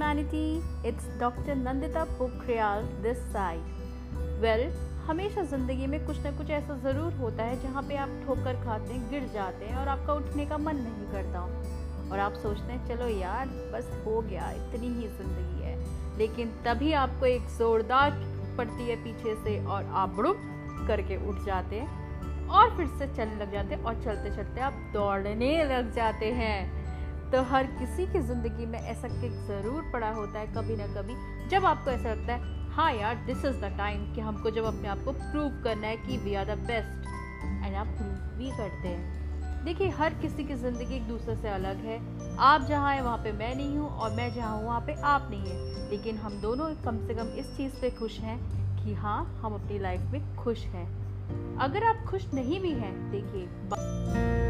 humanity. It's Dr. Nandita Pokhriyal this side. Well, हमेशा ज़िंदगी में कुछ ना कुछ ऐसा ज़रूर होता है जहाँ पे आप ठोकर खाते हैं गिर जाते हैं और आपका उठने का मन नहीं करता और आप सोचते हैं चलो यार बस हो गया इतनी ही ज़िंदगी है लेकिन तभी आपको एक ज़ोरदार पड़ती है पीछे से और आप बुड़ुक करके उठ जाते हैं और फिर से चलने लग जाते हैं और चलते चलते आप दौड़ने लग जाते हैं तो हर किसी की ज़िंदगी में ऐसा किक ज़रूर पड़ा होता है, कभी ना कभी। जब आपको ऐसा लगता है हाँ यार दिस इज़ द टाइम कि हमको जब अपने आप को प्रूव करना है कि we are the best and आप प्रूव भी करते हैं। देखिए, हर किसी की ज़िंदगी एक दूसरे से अलग है। आप जहाँ हैं, वहाँ पे मैं नहीं हूँ, और मैं जहाँ हूँ, वहाँ पे आप नहीं हैं। लेकिन हम दोनों कम से कम इस चीज़ पे खुश हैं कि हाँ हम अपनी लाइफ में खुश हैं। अगर आप खुश नहीं भी हैं, देखिए